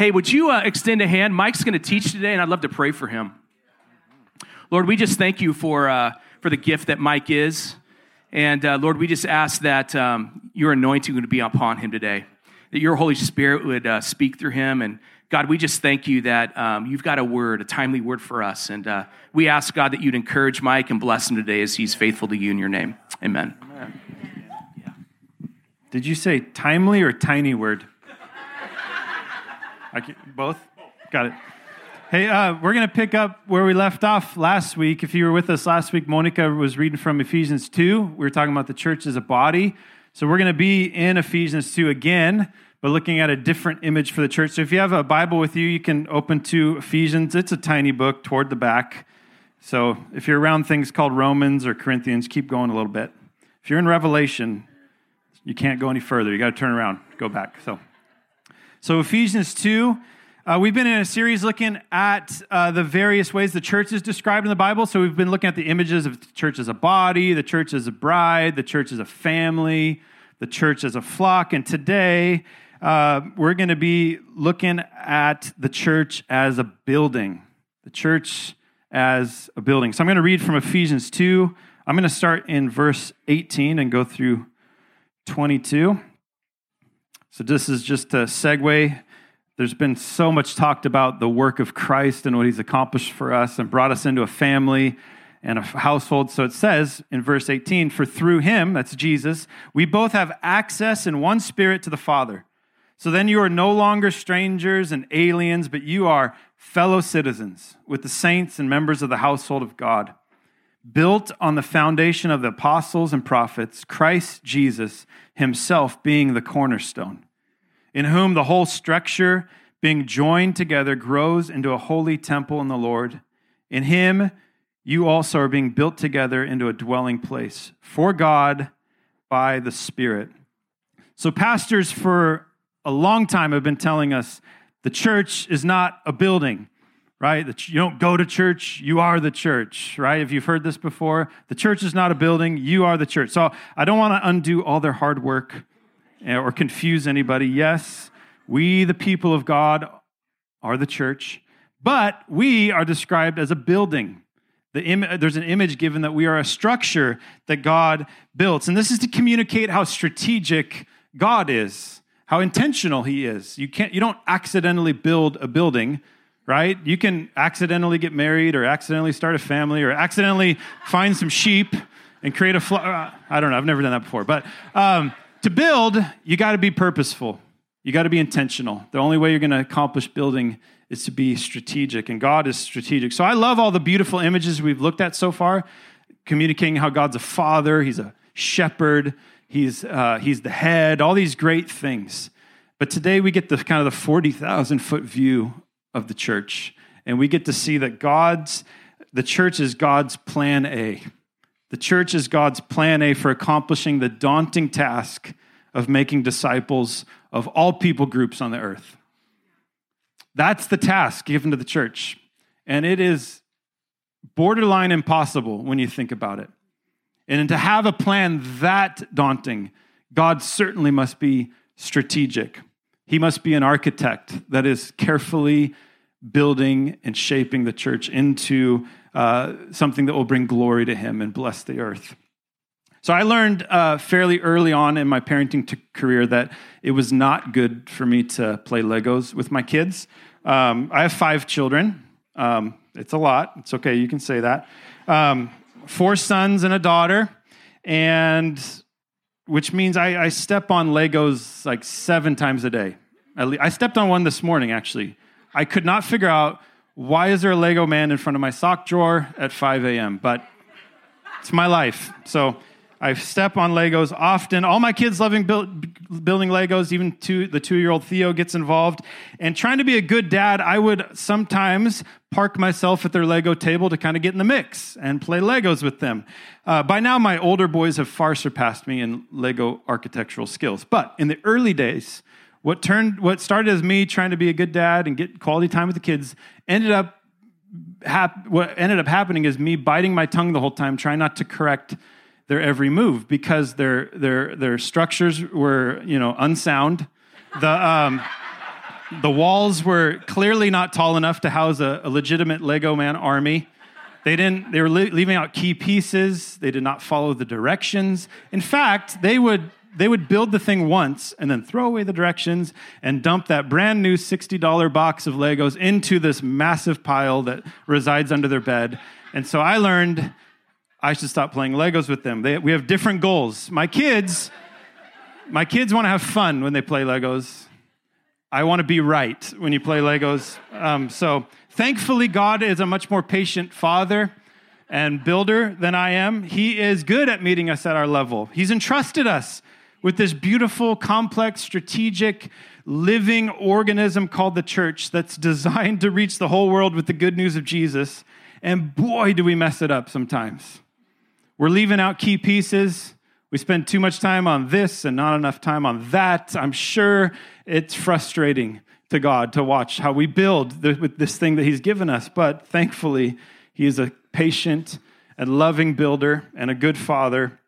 Hey, would you uh, extend a hand? Mike's going to teach today, and I'd love to pray for him. Lord, we just thank you for, uh, for the gift that Mike is. And uh, Lord, we just ask that um, your anointing would be upon him today, that your Holy Spirit would uh, speak through him. And God, we just thank you that um, you've got a word, a timely word for us. And uh, we ask, God, that you'd encourage Mike and bless him today as he's faithful to you in your name. Amen. Did you say timely or tiny word? I can, both? Got it. Hey, uh, we're going to pick up where we left off last week. If you were with us last week, Monica was reading from Ephesians 2. We were talking about the church as a body. So we're going to be in Ephesians 2 again, but looking at a different image for the church. So if you have a Bible with you, you can open to Ephesians. It's a tiny book toward the back. So if you're around things called Romans or Corinthians, keep going a little bit. If you're in Revelation, you can't go any further. You got to turn around, go back. So so, Ephesians 2, uh, we've been in a series looking at uh, the various ways the church is described in the Bible. So, we've been looking at the images of the church as a body, the church as a bride, the church as a family, the church as a flock. And today, uh, we're going to be looking at the church as a building. The church as a building. So, I'm going to read from Ephesians 2. I'm going to start in verse 18 and go through 22. So, this is just a segue. There's been so much talked about the work of Christ and what he's accomplished for us and brought us into a family and a household. So it says in verse 18, For through him, that's Jesus, we both have access in one spirit to the Father. So then you are no longer strangers and aliens, but you are fellow citizens with the saints and members of the household of God, built on the foundation of the apostles and prophets, Christ Jesus himself being the cornerstone, in whom the whole structure, being joined together, grows into a holy temple in the Lord. In him, you also are being built together into a dwelling place for God by the Spirit. So, pastors for a long time have been telling us the church is not a building, right? You don't go to church, you are the church, right? If you've heard this before, the church is not a building, you are the church. So I don't want to undo all their hard work or confuse anybody. Yes, we, the people of God, are the church, but we are described as a building. The Im- there's an image given that we are a structure that God builds. And this is to communicate how strategic God is, how intentional He is. You, can't, you don't accidentally build a building right? You can accidentally get married or accidentally start a family or accidentally find some sheep and create a flock. Uh, I don't know, I've never done that before. But um, to build, you got to be purposeful. You got to be intentional. The only way you're going to accomplish building is to be strategic, and God is strategic. So I love all the beautiful images we've looked at so far, communicating how God's a father, He's a shepherd, He's, uh, he's the head, all these great things. But today we get the kind of the 40,000 foot view of the church. And we get to see that God's, the church is God's plan A. The church is God's plan A for accomplishing the daunting task of making disciples of all people groups on the earth. That's the task given to the church. And it is borderline impossible when you think about it. And to have a plan that daunting, God certainly must be strategic. He must be an architect that is carefully building and shaping the church into uh, something that will bring glory to Him and bless the earth. So I learned uh, fairly early on in my parenting t- career that it was not good for me to play Legos with my kids. Um, I have five children. Um, it's a lot. It's okay. You can say that. Um, four sons and a daughter, and which means I, I step on Legos like seven times a day. I stepped on one this morning, actually. I could not figure out why is there a Lego man in front of my sock drawer at 5 a.m., but it's my life. So I step on Legos often. All my kids loving build, building Legos. Even two, the two-year-old Theo gets involved. And trying to be a good dad, I would sometimes park myself at their Lego table to kind of get in the mix and play Legos with them. Uh, by now, my older boys have far surpassed me in Lego architectural skills. But in the early days, what turned, what started as me trying to be a good dad and get quality time with the kids, ended up hap- what ended up happening is me biting my tongue the whole time, trying not to correct their every move because their their their structures were you know unsound. The um, the walls were clearly not tall enough to house a, a legitimate Lego man army. They didn't. They were leaving out key pieces. They did not follow the directions. In fact, they would they would build the thing once and then throw away the directions and dump that brand new $60 box of Legos into this massive pile that resides under their bed. And so I learned I should stop playing Legos with them. They, we have different goals. My kids, my kids want to have fun when they play Legos. I want to be right when you play Legos. Um, so thankfully, God is a much more patient father and builder than I am. He is good at meeting us at our level. He's entrusted us with this beautiful, complex, strategic, living organism called the church that's designed to reach the whole world with the good news of Jesus. And boy, do we mess it up sometimes. We're leaving out key pieces. We spend too much time on this and not enough time on that. I'm sure it's frustrating to God to watch how we build with this thing that He's given us. But thankfully, He is a patient and loving builder and a good father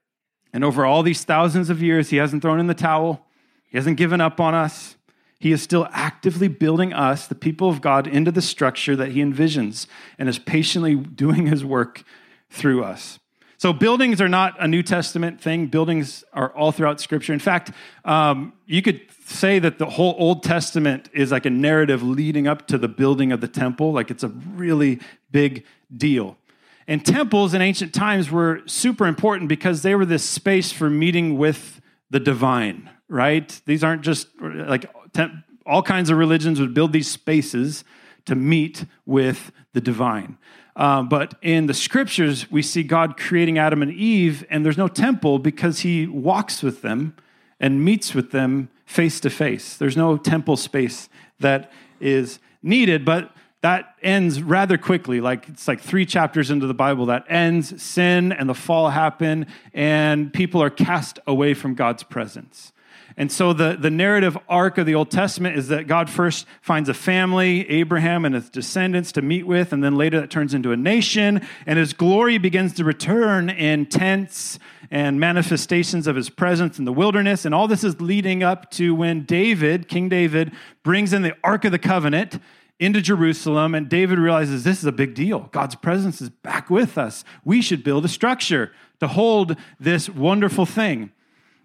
and over all these thousands of years, he hasn't thrown in the towel, he hasn't given up on us. He is still actively building us, the people of God, into the structure that he envisions and is patiently doing his work through us. So, buildings are not a New Testament thing. Buildings are all throughout Scripture. In fact, um, you could say that the whole Old Testament is like a narrative leading up to the building of the temple. Like it's a really big deal. And temples in ancient times were super important because they were this space for meeting with the divine, right? These aren't just like all kinds of religions would build these spaces to meet with the divine. Um, but in the scriptures, we see God creating Adam and Eve, and there's no temple because he walks with them and meets with them face to face. There's no temple space that is needed. But that ends rather quickly. Like it's like three chapters into the bible that ends sin and the fall happen and people are cast away from god's presence. And so the, the narrative arc of the old testament is that god first finds a family abraham and his descendants to meet with and then later that turns into a nation. And his glory begins to return in tents and manifestations of his presence in the wilderness. And all this is leading up to when david king david brings in the ark of the covenant into Jerusalem, and David realizes this is a big deal. God's presence is back with us. We should build a structure to hold this wonderful thing.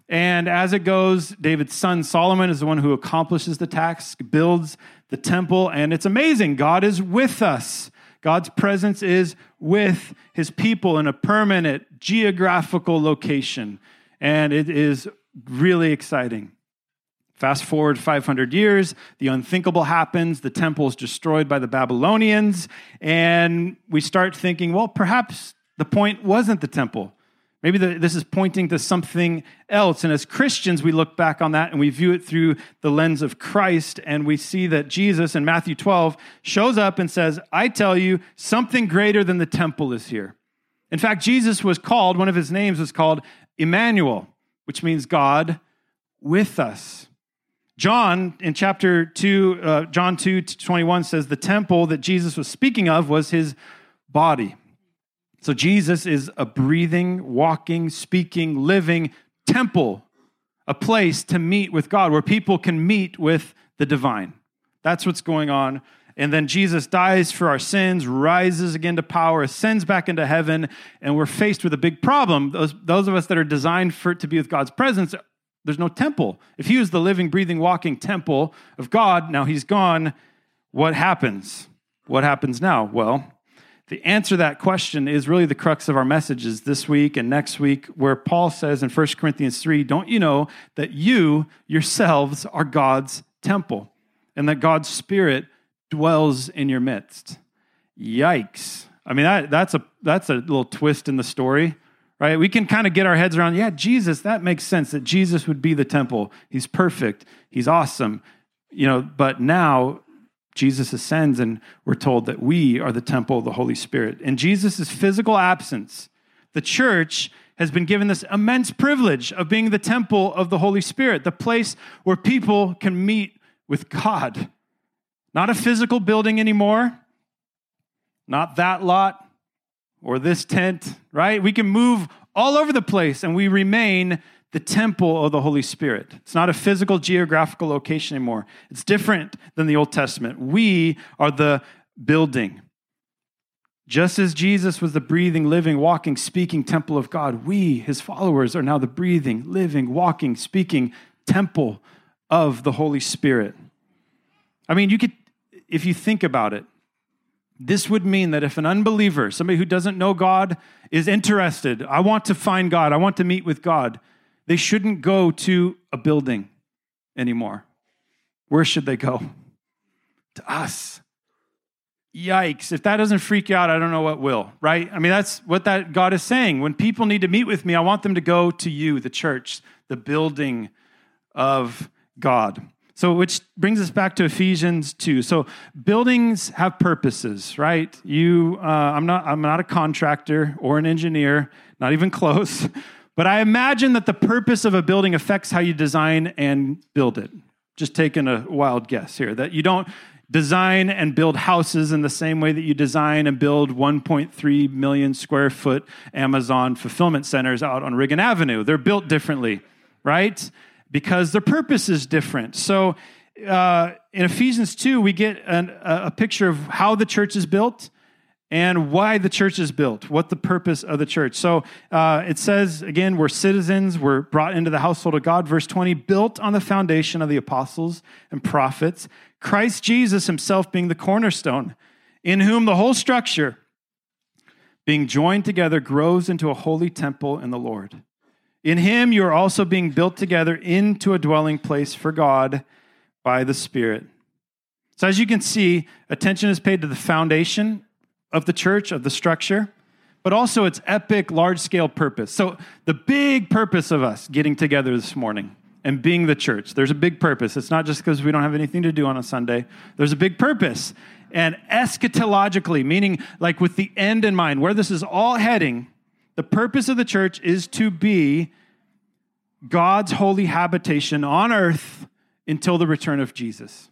And as it goes, David's son Solomon is the one who accomplishes the task, builds the temple, and it's amazing. God is with us. God's presence is with his people in a permanent geographical location. And it is really exciting. Fast forward 500 years, the unthinkable happens. The temple is destroyed by the Babylonians. And we start thinking, well, perhaps the point wasn't the temple. Maybe the, this is pointing to something else. And as Christians, we look back on that and we view it through the lens of Christ. And we see that Jesus in Matthew 12 shows up and says, I tell you, something greater than the temple is here. In fact, Jesus was called, one of his names was called Emmanuel, which means God with us. John, in chapter 2, uh, John 2 21 says the temple that Jesus was speaking of was his body. So Jesus is a breathing, walking, speaking, living temple, a place to meet with God where people can meet with the divine. That's what's going on. And then Jesus dies for our sins, rises again to power, ascends back into heaven, and we're faced with a big problem. Those, those of us that are designed for to be with God's presence there's no temple. If he was the living, breathing, walking temple of God, now he's gone, what happens? What happens now? Well, the answer to that question is really the crux of our messages this week and next week, where Paul says in 1 Corinthians 3 Don't you know that you yourselves are God's temple and that God's Spirit dwells in your midst? Yikes. I mean, that, that's, a, that's a little twist in the story right? We can kind of get our heads around, yeah, Jesus, that makes sense that Jesus would be the temple. He's perfect, he's awesome. You know, but now Jesus ascends and we're told that we are the temple of the Holy Spirit. In Jesus' physical absence, the church has been given this immense privilege of being the temple of the Holy Spirit, the place where people can meet with God. Not a physical building anymore, not that lot or this tent, right? We can move all over the place and we remain the temple of the Holy Spirit. It's not a physical geographical location anymore. It's different than the Old Testament. We are the building. Just as Jesus was the breathing, living, walking, speaking temple of God, we, his followers, are now the breathing, living, walking, speaking temple of the Holy Spirit. I mean, you could, if you think about it, this would mean that if an unbeliever, somebody who doesn't know God, is interested, I want to find God, I want to meet with God, they shouldn't go to a building anymore. Where should they go? To us. Yikes. If that doesn't freak you out, I don't know what will, right? I mean, that's what that God is saying. When people need to meet with me, I want them to go to you, the church, the building of God. So, which brings us back to Ephesians 2. So, buildings have purposes, right? You, uh, I'm, not, I'm not a contractor or an engineer, not even close, but I imagine that the purpose of a building affects how you design and build it. Just taking a wild guess here that you don't design and build houses in the same way that you design and build 1.3 million square foot Amazon fulfillment centers out on Riggin Avenue. They're built differently, right? Because their purpose is different. So uh, in Ephesians 2, we get an, a picture of how the church is built and why the church is built, what the purpose of the church. So uh, it says, again, we're citizens, we're brought into the household of God. Verse 20, built on the foundation of the apostles and prophets, Christ Jesus himself being the cornerstone, in whom the whole structure, being joined together, grows into a holy temple in the Lord. In him you are also being built together into a dwelling place for God by the Spirit. So, as you can see, attention is paid to the foundation of the church, of the structure, but also its epic, large scale purpose. So, the big purpose of us getting together this morning and being the church, there's a big purpose. It's not just because we don't have anything to do on a Sunday, there's a big purpose. And eschatologically, meaning like with the end in mind, where this is all heading, the purpose of the church is to be God's holy habitation on earth until the return of Jesus.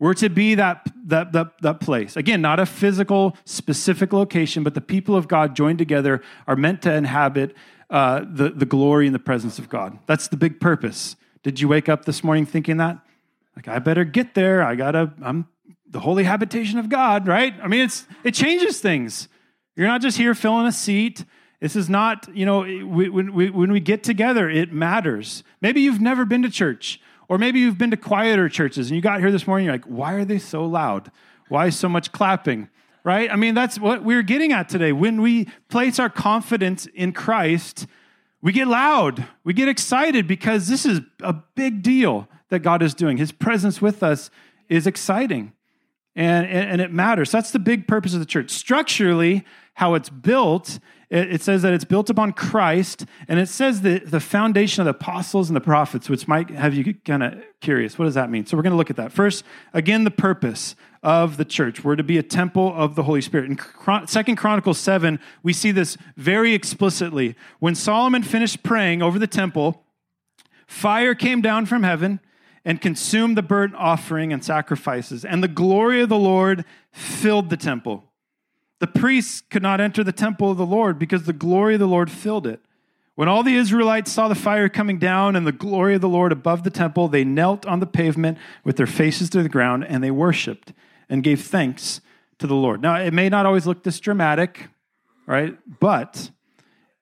We're to be that, that, that, that place. Again, not a physical, specific location, but the people of God joined together are meant to inhabit uh, the, the glory and the presence of God. That's the big purpose. Did you wake up this morning thinking that? Like, I better get there. I gotta, I'm the holy habitation of God, right? I mean, it's, it changes things. You're not just here filling a seat this is not, you know, when, we, when we get together, it matters. Maybe you've never been to church, or maybe you've been to quieter churches and you got here this morning, you're like, why are they so loud? Why so much clapping? Right? I mean, that's what we're getting at today. When we place our confidence in Christ, we get loud, we get excited because this is a big deal that God is doing. His presence with us is exciting and, and it matters. That's the big purpose of the church. Structurally, how it's built it, says that it's built upon Christ, and it says that the foundation of the apostles and the prophets, which might have you kind of curious. What does that mean? So we're going to look at that. First, again, the purpose of the church. We're to be a temple of the Holy Spirit. In Second Chronicles 7, we see this very explicitly. When Solomon finished praying over the temple, fire came down from heaven and consumed the burnt offering and sacrifices, and the glory of the Lord filled the temple. The priests could not enter the temple of the Lord because the glory of the Lord filled it. When all the Israelites saw the fire coming down and the glory of the Lord above the temple, they knelt on the pavement with their faces to the ground and they worshiped and gave thanks to the Lord. Now, it may not always look this dramatic, right? But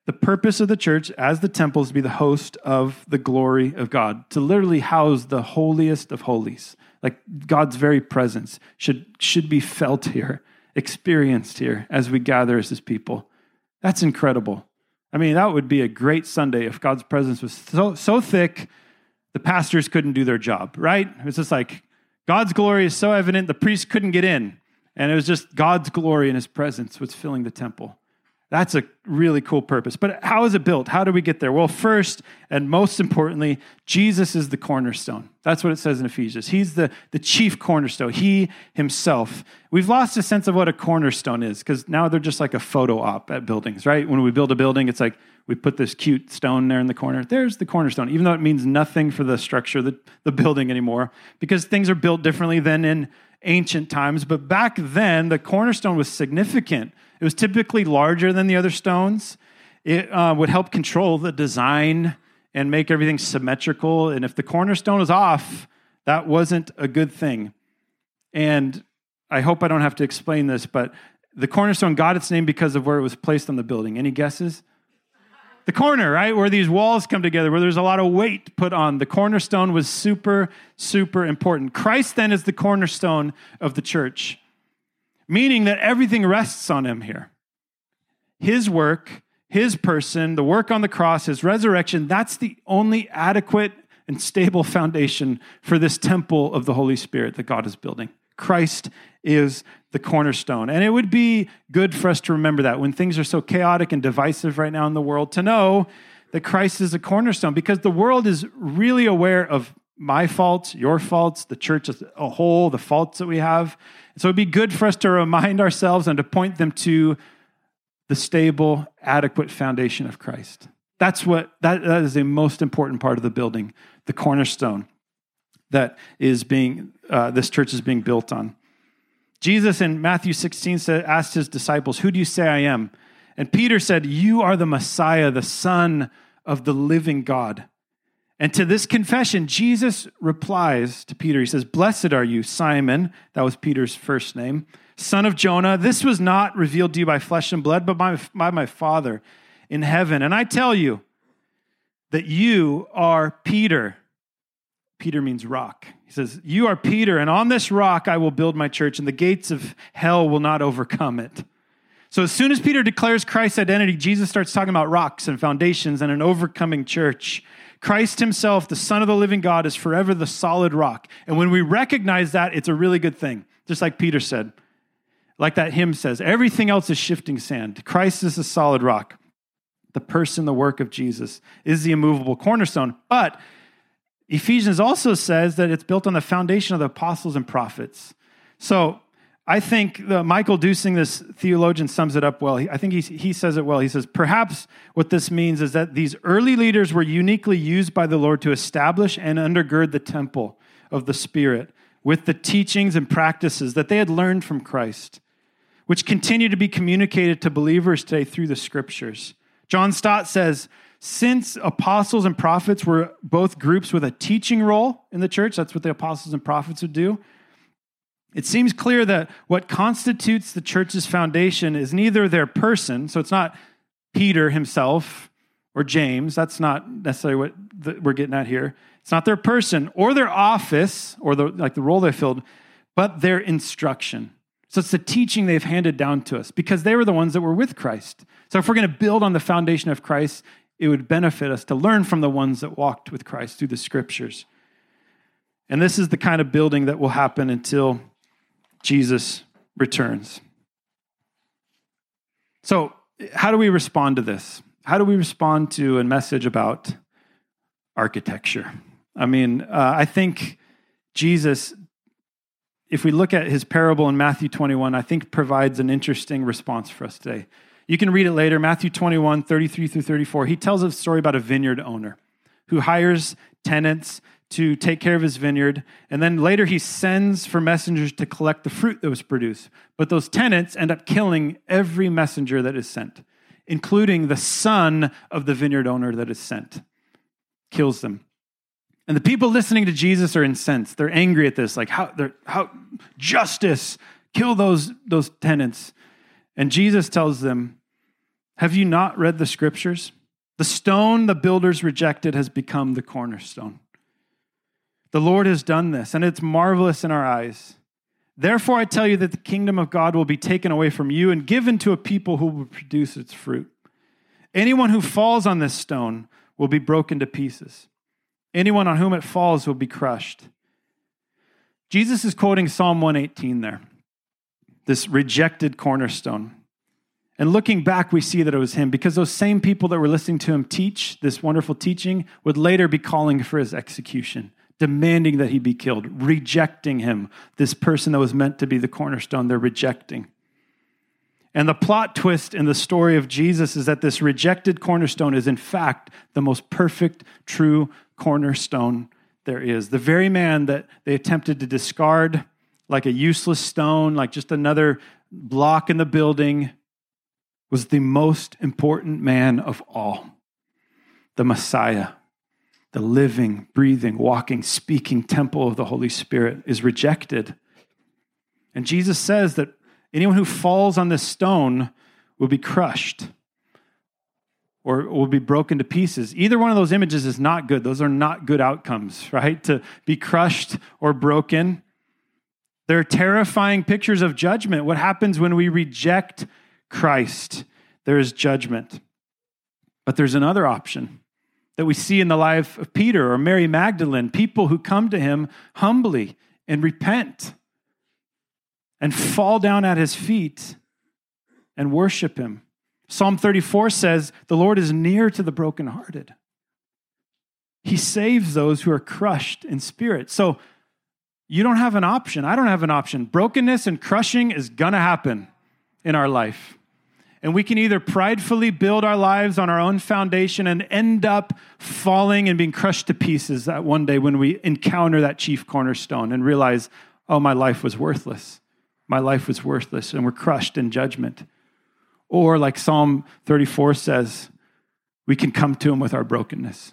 the purpose of the church as the temple is to be the host of the glory of God, to literally house the holiest of holies. Like God's very presence should, should be felt here experienced here as we gather as his people. That's incredible. I mean, that would be a great Sunday if God's presence was so, so thick the pastors couldn't do their job, right? It was just like God's glory is so evident the priests couldn't get in. And it was just God's glory and his presence was filling the temple. That's a really cool purpose. But how is it built? How do we get there? Well, first and most importantly, Jesus is the cornerstone. That's what it says in Ephesians. He's the, the chief cornerstone, He Himself. We've lost a sense of what a cornerstone is because now they're just like a photo op at buildings, right? When we build a building, it's like we put this cute stone there in the corner. There's the cornerstone, even though it means nothing for the structure, the, the building anymore, because things are built differently than in ancient times. But back then, the cornerstone was significant it was typically larger than the other stones. It uh, would help control the design and make everything symmetrical. And if the cornerstone is off, that wasn't a good thing. And I hope I don't have to explain this, but the cornerstone got its name because of where it was placed on the building. Any guesses? The corner, right? Where these walls come together, where there's a lot of weight put on. The cornerstone was super, super important. Christ then is the cornerstone of the church meaning that everything rests on him here. His work, his person, the work on the cross, his resurrection, that's the only adequate and stable foundation for this temple of the Holy Spirit that God is building. Christ is the cornerstone. And it would be good for us to remember that when things are so chaotic and divisive right now in the world, to know that Christ is a cornerstone because the world is really aware of my faults, your faults, the church as a whole, the faults that we have. So it'd be good for us to remind ourselves and to point them to the stable, adequate foundation of Christ. That's what that, that is a most important part of the building, the cornerstone that is being uh, this church is being built on. Jesus in Matthew 16 said, asked his disciples, Who do you say I am? And Peter said, You are the Messiah, the Son of the living God. And to this confession, Jesus replies to Peter. He says, Blessed are you, Simon, that was Peter's first name, son of Jonah. This was not revealed to you by flesh and blood, but by, by my Father in heaven. And I tell you that you are Peter. Peter means rock. He says, You are Peter, and on this rock I will build my church, and the gates of hell will not overcome it. So, as soon as Peter declares Christ's identity, Jesus starts talking about rocks and foundations and an overcoming church. Christ himself, the Son of the living God, is forever the solid rock. And when we recognize that, it's a really good thing, just like Peter said. Like that hymn says, everything else is shifting sand. Christ is the solid rock. The person, the work of Jesus is the immovable cornerstone. But Ephesians also says that it's built on the foundation of the apostles and prophets. So I think the, Michael Dusing, this theologian, sums it up well. I think he, he says it well. He says, Perhaps what this means is that these early leaders were uniquely used by the Lord to establish and undergird the temple of the Spirit with the teachings and practices that they had learned from Christ, which continue to be communicated to believers today through the scriptures. John Stott says, since apostles and prophets were both groups with a teaching role in the church, that's what the apostles and prophets would do it seems clear that what constitutes the church's foundation is neither their person, so it's not Peter himself or James, that's not necessarily what we're getting at here. It's not their person or their office or the, like the role they filled, but their instruction. So it's the teaching they've handed down to us because they were the ones that were with Christ. So if we're going to build on the foundation of Christ, it would benefit us to learn from the ones that walked with Christ through the scriptures. And this is the kind of building that will happen until Jesus returns. So, how do we respond to this? How do we respond to a message about architecture? I mean, uh, I think Jesus, if we look at his parable in Matthew 21, I think provides an interesting response for us today. You can read it later, Matthew 21, 33 through 34. He tells a story about a vineyard owner who hires tenants to take care of his vineyard. And then later he sends for messengers to collect the fruit that was produced. But those tenants end up killing every messenger that is sent, including the son of the vineyard owner that is sent. Kills them. And the people listening to Jesus are incensed. They're angry at this, like how they're how justice, kill those, those tenants. And Jesus tells them, Have you not read the scriptures? The stone the builders rejected has become the cornerstone. The Lord has done this, and it's marvelous in our eyes. Therefore, I tell you that the kingdom of God will be taken away from you and given to a people who will produce its fruit. Anyone who falls on this stone will be broken to pieces. Anyone on whom it falls will be crushed. Jesus is quoting Psalm 118 there, this rejected cornerstone. And looking back, we see that it was him because those same people that were listening to him teach this wonderful teaching would later be calling for his execution, demanding that he be killed, rejecting him, this person that was meant to be the cornerstone, they're rejecting. And the plot twist in the story of Jesus is that this rejected cornerstone is, in fact, the most perfect, true cornerstone there is. The very man that they attempted to discard like a useless stone, like just another block in the building, was the most important man of all the Messiah. The living, breathing, walking, speaking temple of the Holy Spirit is rejected. And Jesus says that anyone who falls on this stone will be crushed or will be broken to pieces. Either one of those images is not good. Those are not good outcomes, right? To be crushed or broken. They're terrifying pictures of judgment. What happens when we reject Christ? There is judgment. But there's another option that we see in the life of Peter or Mary Magdalene, people who come to him humbly and repent and fall down at his feet and worship him. Psalm 34 says, The Lord is near to the brokenhearted. He saves those who are crushed in spirit. So you don't have an option. I don't have an option. Brokenness and crushing is going to happen in our life. And we can either pridefully build our lives on our own foundation and end up falling and being crushed to pieces that one day when we encounter that chief cornerstone and realize, oh, my life was worthless. My life was worthless, and we're crushed in judgment. Or, like Psalm 34 says, we can come to him with our brokenness.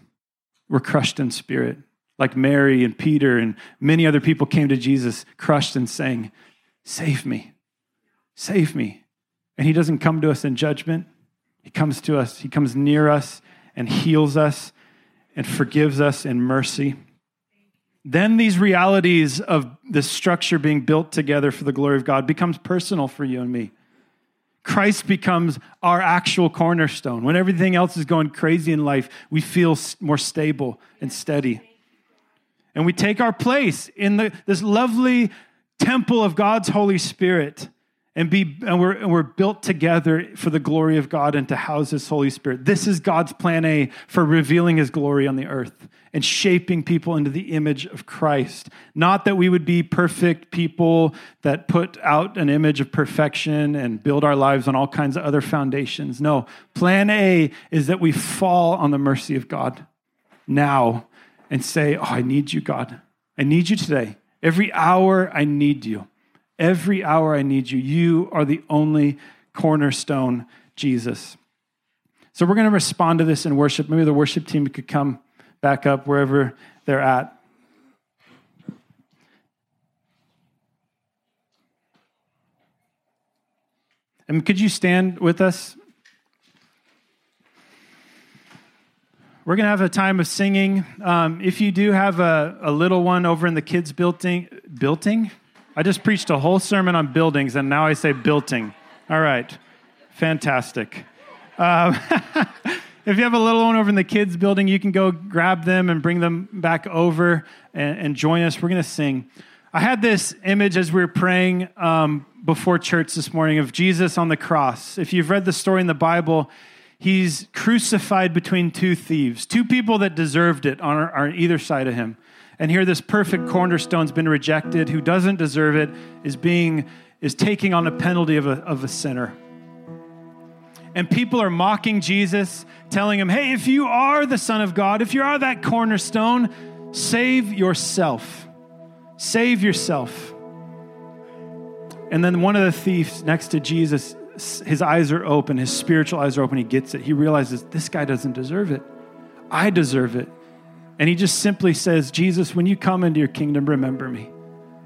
We're crushed in spirit, like Mary and Peter and many other people came to Jesus crushed and saying, Save me, save me. And he doesn't come to us in judgment, he comes to us, he comes near us and heals us and forgives us in mercy. Then these realities of this structure being built together for the glory of God becomes personal for you and me. Christ becomes our actual cornerstone. When everything else is going crazy in life, we feel more stable and steady. And we take our place in the, this lovely temple of God's Holy Spirit and, be, and, we're, and we're built together for the glory of God and to house His Holy Spirit. This is God's plan A for revealing His glory on the earth and shaping people into the image of Christ. Not that we would be perfect people that put out an image of perfection and build our lives on all kinds of other foundations. No, plan A is that we fall on the mercy of God now and say, Oh, I need you, God. I need you today. Every hour, I need you. Every hour I need you. You are the only cornerstone, Jesus. So we're going to respond to this in worship. Maybe the worship team could come back up wherever they're at. And could you stand with us? We're going to have a time of singing. Um, if you do have a, a little one over in the kids' building, building, I just preached a whole sermon on buildings, and now I say building. All right, fantastic. Uh, if you have a little one over in the kids' building, you can go grab them and bring them back over and, and join us. We're going to sing. I had this image as we were praying um, before church this morning of Jesus on the cross. If you've read the story in the Bible, he's crucified between two thieves, two people that deserved it on, on either side of him and here this perfect cornerstone's been rejected. Who doesn't deserve it is being is taking on the penalty of a, of a sinner. And people are mocking jesus telling him hey if you are the son of god if you are that cornerstone save yourself. Save yourself. And then one of the thieves next to jesus his eyes are open his spiritual eyes are open. He gets it. He realizes this guy doesn't deserve it. I deserve it and he just simply says, Jesus, when you come into your kingdom, remember me.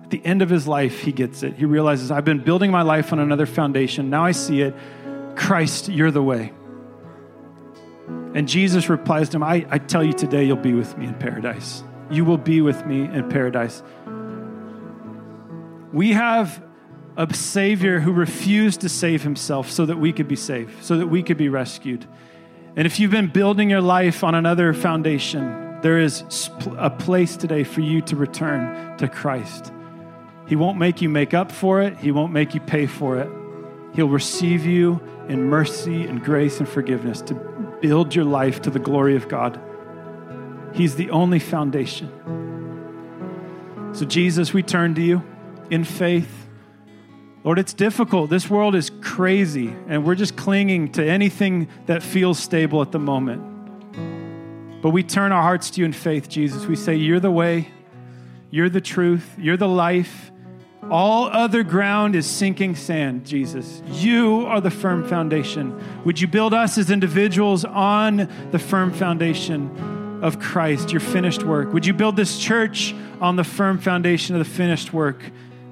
At the end of his life, he gets it. He realizes, I've been building my life on another foundation. Now I see it. Christ, you're the way. And Jesus replies to him, I, I tell you today, you'll be with me in paradise. You will be with me in paradise. We have a Savior who refused to save himself so that we could be saved, so that we could be rescued. And if you've been building your life on another foundation, there is a place today for you to return to Christ. He won't make you make up for it, He won't make you pay for it. He'll receive you in mercy and grace and forgiveness to build your life to the glory of God. He's the only foundation. So, Jesus, we turn to you in faith. Lord, it's difficult. This world is crazy, and we're just clinging to anything that feels stable at the moment. But we turn our hearts to you in faith, Jesus. We say, You're the way, you're the truth, you're the life. All other ground is sinking sand, Jesus. You are the firm foundation. Would you build us as individuals on the firm foundation of Christ, your finished work? Would you build this church on the firm foundation of the finished work?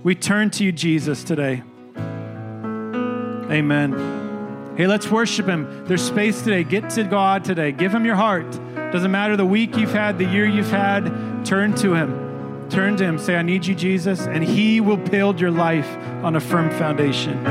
We turn to you, Jesus, today. Amen. Hey, let's worship Him. There's space today. Get to God today. Give Him your heart. Doesn't matter the week you've had, the year you've had, turn to Him. Turn to Him, say, I need you, Jesus, and He will build your life on a firm foundation.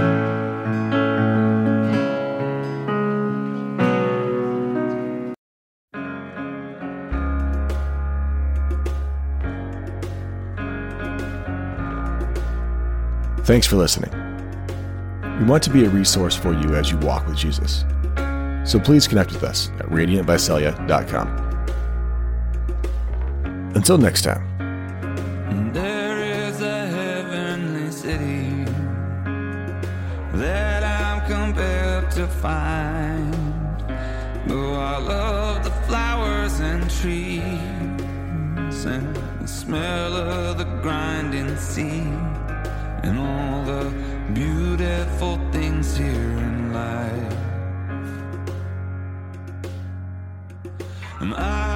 Thanks for listening. We want to be a resource for you as you walk with Jesus. So please connect with us at radiantvisalia.com. Until next time. There is a heavenly city that I'm compelled to find. I love the flowers and trees and the smell of the grinding sea and all the beautiful things here in life. I